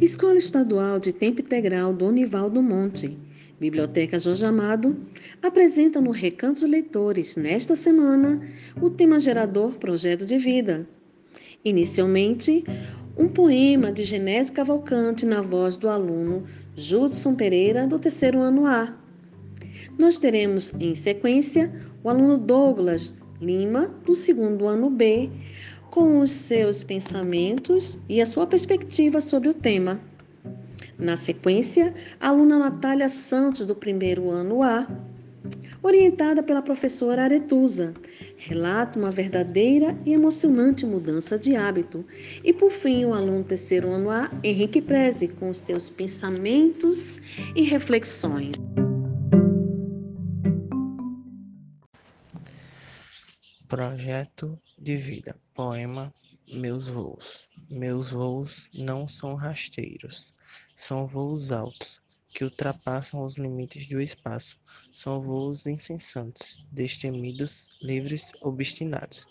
Escola Estadual de Tempo Integral do Univaldo Monte, Biblioteca Jorge Amado, apresenta no Recanto Leitores, nesta semana, o tema gerador Projeto de Vida. Inicialmente, um poema de Genésio Cavalcante na voz do aluno Judson Pereira, do terceiro ano A. Nós teremos, em sequência, o aluno Douglas Lima, do segundo ano B, com os seus pensamentos e a sua perspectiva sobre o tema. Na sequência, a aluna Natália Santos, do primeiro ano A, orientada pela professora Aretusa, relata uma verdadeira e emocionante mudança de hábito. E por fim, o aluno terceiro ano A, Henrique Preze, com seus pensamentos e reflexões. Projeto de vida. Poema Meus voos. Meus voos não são rasteiros. São voos altos, que ultrapassam os limites do espaço. São voos incessantes, destemidos, livres, obstinados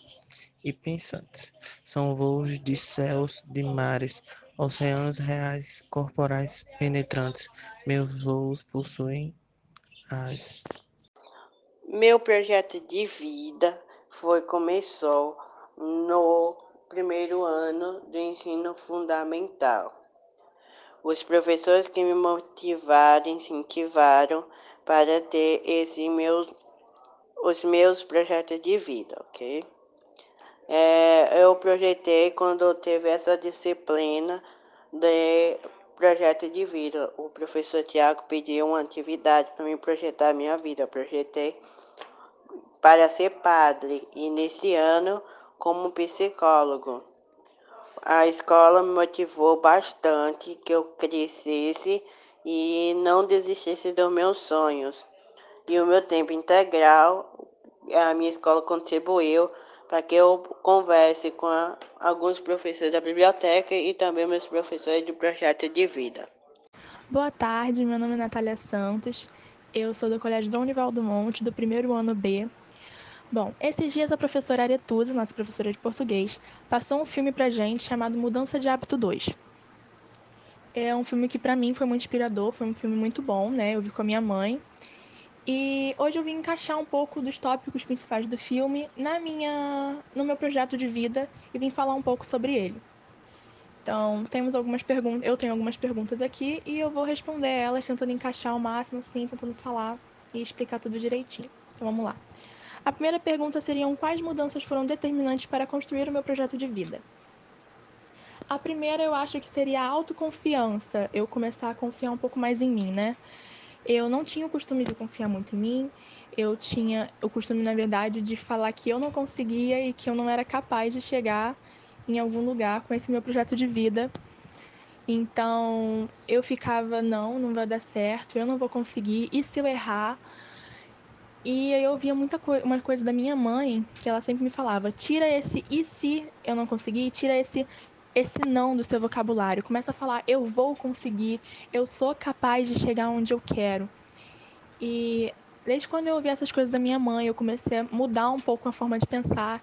e pensantes. São voos de céus, de mares, oceanos reais, corporais, penetrantes. Meus voos possuem as. Meu projeto de vida foi começou no primeiro ano do ensino fundamental. Os professores que me motivaram, incentivaram para ter esse meus, os meus projetos de vida, ok? É, eu projetei quando teve essa disciplina de projeto de vida. O professor Tiago pediu uma atividade para me projetar a minha vida. Eu projetei para ser padre e nesse ano como psicólogo. A escola me motivou bastante que eu crescesse e não desistisse dos meus sonhos. E o meu tempo integral, a minha escola contribuiu para que eu converse com a, alguns professores da biblioteca e também meus professores de projeto de vida. Boa tarde, meu nome é Natália Santos. Eu sou do Colégio Dom Nivaldo Monte, do primeiro ano B, Bom, esses dias a professora Aretusa, nossa professora de português, passou um filme pra gente chamado Mudança de Hábito 2. É um filme que para mim foi muito inspirador, foi um filme muito bom, né? Eu vi com a minha mãe. E hoje eu vim encaixar um pouco dos tópicos principais do filme na minha no meu projeto de vida e vim falar um pouco sobre ele. Então, temos algumas perguntas, eu tenho algumas perguntas aqui e eu vou responder elas tentando encaixar ao máximo assim, tentando falar e explicar tudo direitinho. Então, vamos lá. A primeira pergunta seriam quais mudanças foram determinantes para construir o meu projeto de vida? A primeira eu acho que seria a autoconfiança, eu começar a confiar um pouco mais em mim, né? Eu não tinha o costume de confiar muito em mim, eu tinha o costume, na verdade, de falar que eu não conseguia e que eu não era capaz de chegar em algum lugar com esse meu projeto de vida. Então, eu ficava, não, não vai dar certo, eu não vou conseguir, e se eu errar? E eu via muita co uma coisa da minha mãe, que ela sempre me falava: tira esse e se eu não conseguir, tira esse esse não do seu vocabulário. Começa a falar: eu vou conseguir, eu sou capaz de chegar onde eu quero. E desde quando eu ouvi essas coisas da minha mãe, eu comecei a mudar um pouco a forma de pensar.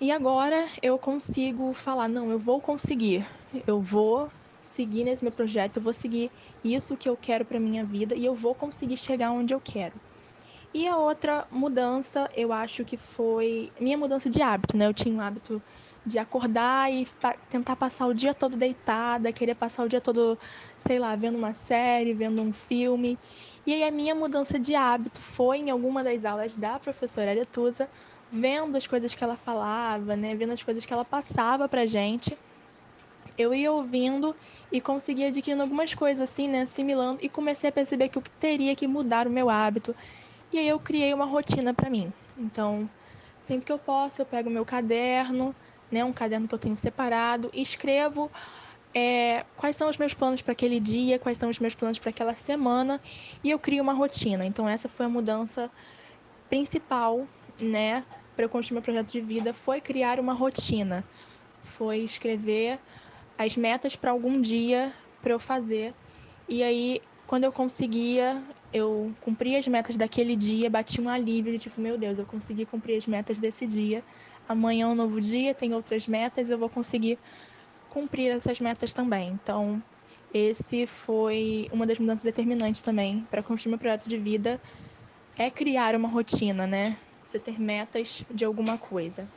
E agora eu consigo falar: não, eu vou conseguir, eu vou seguir nesse meu projeto, eu vou seguir isso que eu quero para minha vida e eu vou conseguir chegar onde eu quero. E a outra mudança, eu acho que foi minha mudança de hábito, né? Eu tinha um hábito de acordar e pa tentar passar o dia todo deitada, querer passar o dia todo, sei lá, vendo uma série, vendo um filme. E aí a minha mudança de hábito foi em alguma das aulas da professora Aretusa, vendo as coisas que ela falava, né, vendo as coisas que ela passava pra gente. Eu ia ouvindo e conseguia adquirindo algumas coisas assim, né, assimilando e comecei a perceber que eu teria que mudar o meu hábito e aí eu criei uma rotina para mim. Então, sempre que eu posso, eu pego meu caderno, né, um caderno que eu tenho separado, e escrevo é, quais são os meus planos para aquele dia, quais são os meus planos para aquela semana, e eu crio uma rotina. Então, essa foi a mudança principal, né, para eu construir meu projeto de vida, foi criar uma rotina. Foi escrever as metas para algum dia para eu fazer. E aí, quando eu conseguia, eu cumpri as metas daquele dia, bati um alívio de tipo, meu Deus, eu consegui cumprir as metas desse dia. Amanhã é um novo dia, tem outras metas, eu vou conseguir cumprir essas metas também. Então, esse foi uma das mudanças determinantes também para construir meu projeto de vida é criar uma rotina, né? Você ter metas de alguma coisa.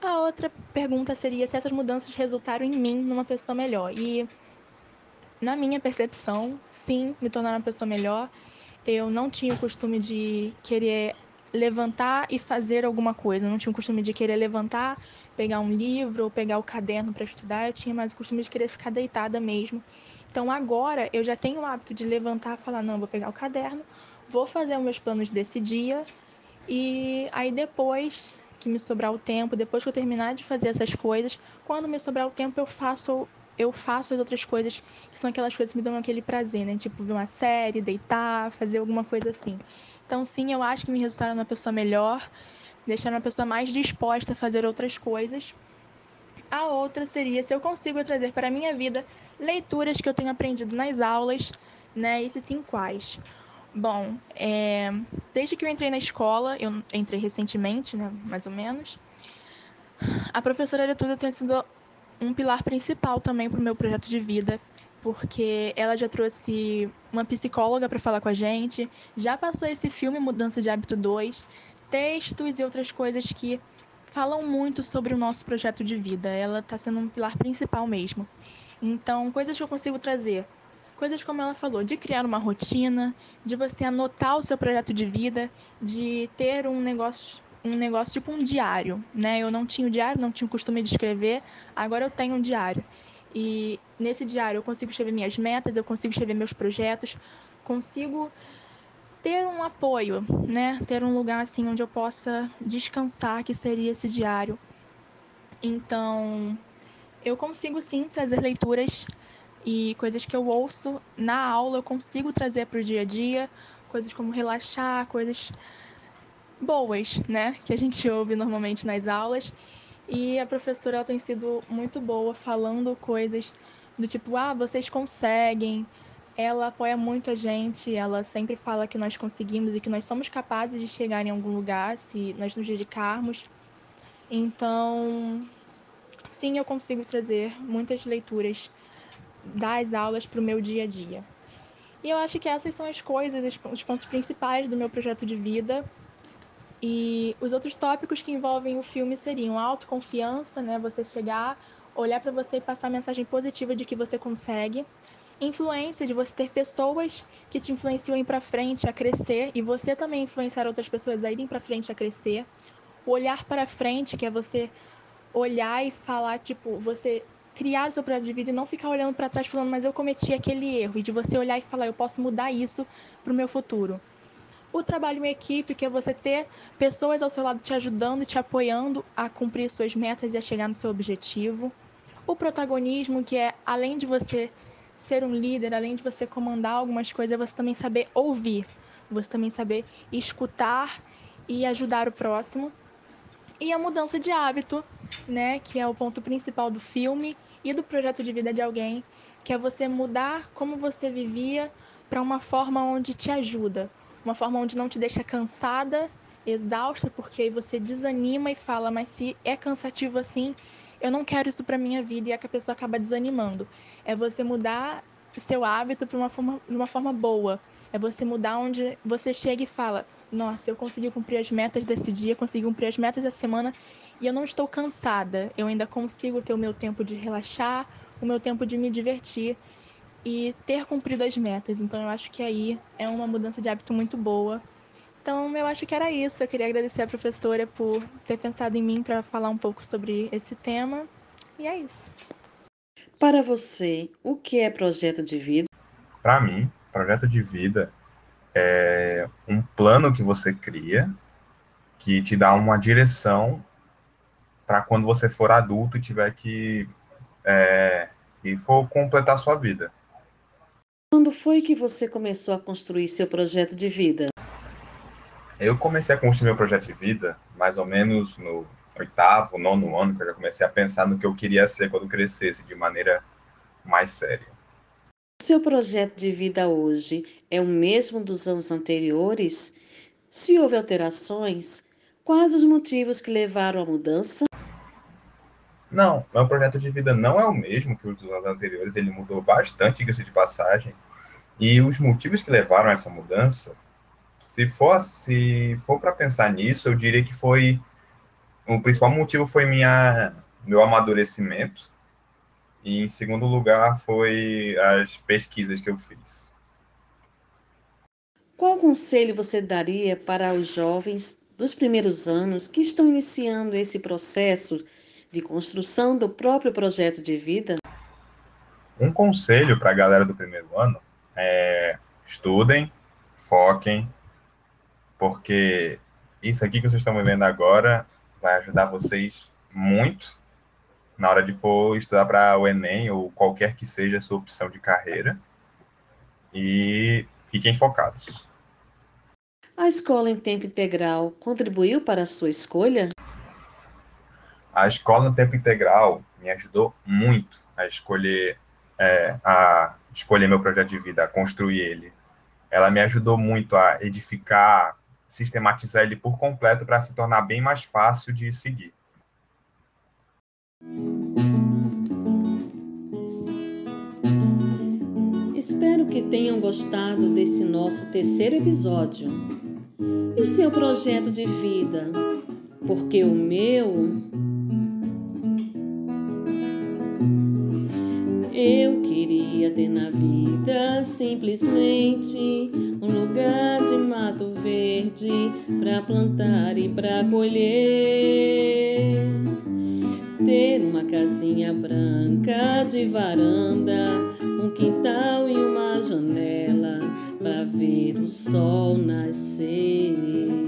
A outra pergunta seria se essas mudanças resultaram em mim numa pessoa melhor. E na minha percepção, sim, me tornaram uma pessoa melhor. Eu não tinha o costume de querer levantar e fazer alguma coisa. Eu não tinha o costume de querer levantar, pegar um livro ou pegar o caderno para estudar. Eu tinha mais o costume de querer ficar deitada mesmo. Então agora eu já tenho o hábito de levantar falar: não, vou pegar o caderno, vou fazer os meus planos desse dia e aí depois que me sobrar o tempo, depois que eu terminar de fazer essas coisas, quando me sobrar o tempo eu faço eu faço as outras coisas que são aquelas coisas que me dão aquele prazer, né? Tipo ver uma série, deitar, fazer alguma coisa assim. Então sim, eu acho que me resultaram uma pessoa melhor, deixaram uma pessoa mais disposta a fazer outras coisas. A outra seria se eu consigo trazer para a minha vida leituras que eu tenho aprendido nas aulas, né? E se sim, quais? Bom, é, desde que eu entrei na escola, eu entrei recentemente, né, mais ou menos, a professora Aretusa tem sido um pilar principal também para o meu projeto de vida, porque ela já trouxe uma psicóloga para falar com a gente, já passou esse filme Mudança de Hábito 2, textos e outras coisas que falam muito sobre o nosso projeto de vida. Ela está sendo um pilar principal mesmo. Então, coisas que eu consigo trazer coisas como ela falou, de criar uma rotina, de você anotar o seu projeto de vida, de ter um negócio, um negócio tipo um diário, né? Eu não tinha o diário, não tinha o costume de escrever, agora eu tenho um diário. E nesse diário eu consigo escrever minhas metas, eu consigo escrever meus projetos, consigo ter um apoio, né? Ter um lugar assim onde eu possa descansar, que seria esse diário. Então, eu consigo sim trazer leituras e coisas que eu ouço na aula eu consigo trazer para o dia a dia, coisas como relaxar, coisas boas, né, que a gente ouve normalmente nas aulas. E a professora ela tem sido muito boa falando coisas do tipo, ah, vocês conseguem. Ela apoia muito a gente, ela sempre fala que nós conseguimos e que nós somos capazes de chegar em algum lugar se nós nos dedicarmos. Então, sim, eu consigo trazer muitas leituras das aulas para o meu dia a dia. E eu acho que essas são as coisas, os pontos principais do meu projeto de vida. E os outros tópicos que envolvem o filme seriam autoconfiança, né? Você chegar, olhar para você e passar a mensagem positiva de que você consegue. Influência, de você ter pessoas que te influenciam a ir para frente, a crescer, e você também influenciar outras pessoas a irem para frente, a crescer. O olhar para frente, que é você olhar e falar, tipo, você criar o seu projeto de vida e não ficar olhando para trás falando, mas eu cometi aquele erro, e de você olhar e falar, eu posso mudar isso para o meu futuro. O trabalho em equipe, que é você ter pessoas ao seu lado te ajudando e te apoiando a cumprir suas metas e a chegar no seu objetivo. O protagonismo, que é além de você ser um líder, além de você comandar algumas coisas, é você também saber ouvir, você também saber escutar e ajudar o próximo. E a mudança de hábito, né, que é o ponto principal do filme e do projeto de vida de alguém, que é você mudar como você vivia para uma forma onde te ajuda, uma forma onde não te deixa cansada, exausta, porque aí você desanima e fala, mas se é cansativo assim, eu não quero isso para minha vida e é que a pessoa acaba desanimando. É você mudar seu hábito para uma forma de uma forma boa. É você mudar onde você chega e fala: "Nossa, eu consegui cumprir as metas desse dia, consegui cumprir as metas dessa semana e eu não estou cansada. Eu ainda consigo ter o meu tempo de relaxar, o meu tempo de me divertir e ter cumprido as metas. Então eu acho que aí é uma mudança de hábito muito boa. Então eu acho que era isso. Eu queria agradecer a professora por ter pensado em mim para falar um pouco sobre esse tema. E é isso. Para você, o que é projeto de vida? Para mim, projeto de vida é um plano que você cria que te dá uma direção para quando você for adulto e tiver que é, e for completar sua vida. Quando foi que você começou a construir seu projeto de vida? Eu comecei a construir meu projeto de vida mais ou menos no oitavo, nono ano, que eu já comecei a pensar no que eu queria ser quando crescesse, de maneira mais séria. Seu projeto de vida hoje é o mesmo dos anos anteriores? Se houve alterações, quais os motivos que levaram à mudança? Não, meu projeto de vida não é o mesmo que os dos anos anteriores, ele mudou bastante, diga-se de passagem. E os motivos que levaram a essa mudança, se for, se for para pensar nisso, eu diria que foi o principal motivo foi minha meu amadurecimento e em segundo lugar foi as pesquisas que eu fiz. Qual conselho você daria para os jovens dos primeiros anos que estão iniciando esse processo de construção do próprio projeto de vida? Um conselho para a galera do primeiro ano é estudem, foquem, porque isso aqui que vocês estão vivendo agora vai ajudar vocês muito na hora de for estudar para o Enem ou qualquer que seja a sua opção de carreira. E fiquem focados. A escola em tempo integral contribuiu para a sua escolha? A escola em tempo integral me ajudou muito a escolher é, a escolher meu projeto de vida, a construir ele. Ela me ajudou muito a edificar, sistematizar ele por completo para se tornar bem mais fácil de seguir. Espero que tenham gostado desse nosso terceiro episódio. E o seu projeto de vida? Porque o meu. Ter na vida simplesmente um lugar de mato verde para plantar e para colher. Ter uma casinha branca de varanda, um quintal e uma janela para ver o sol nascer.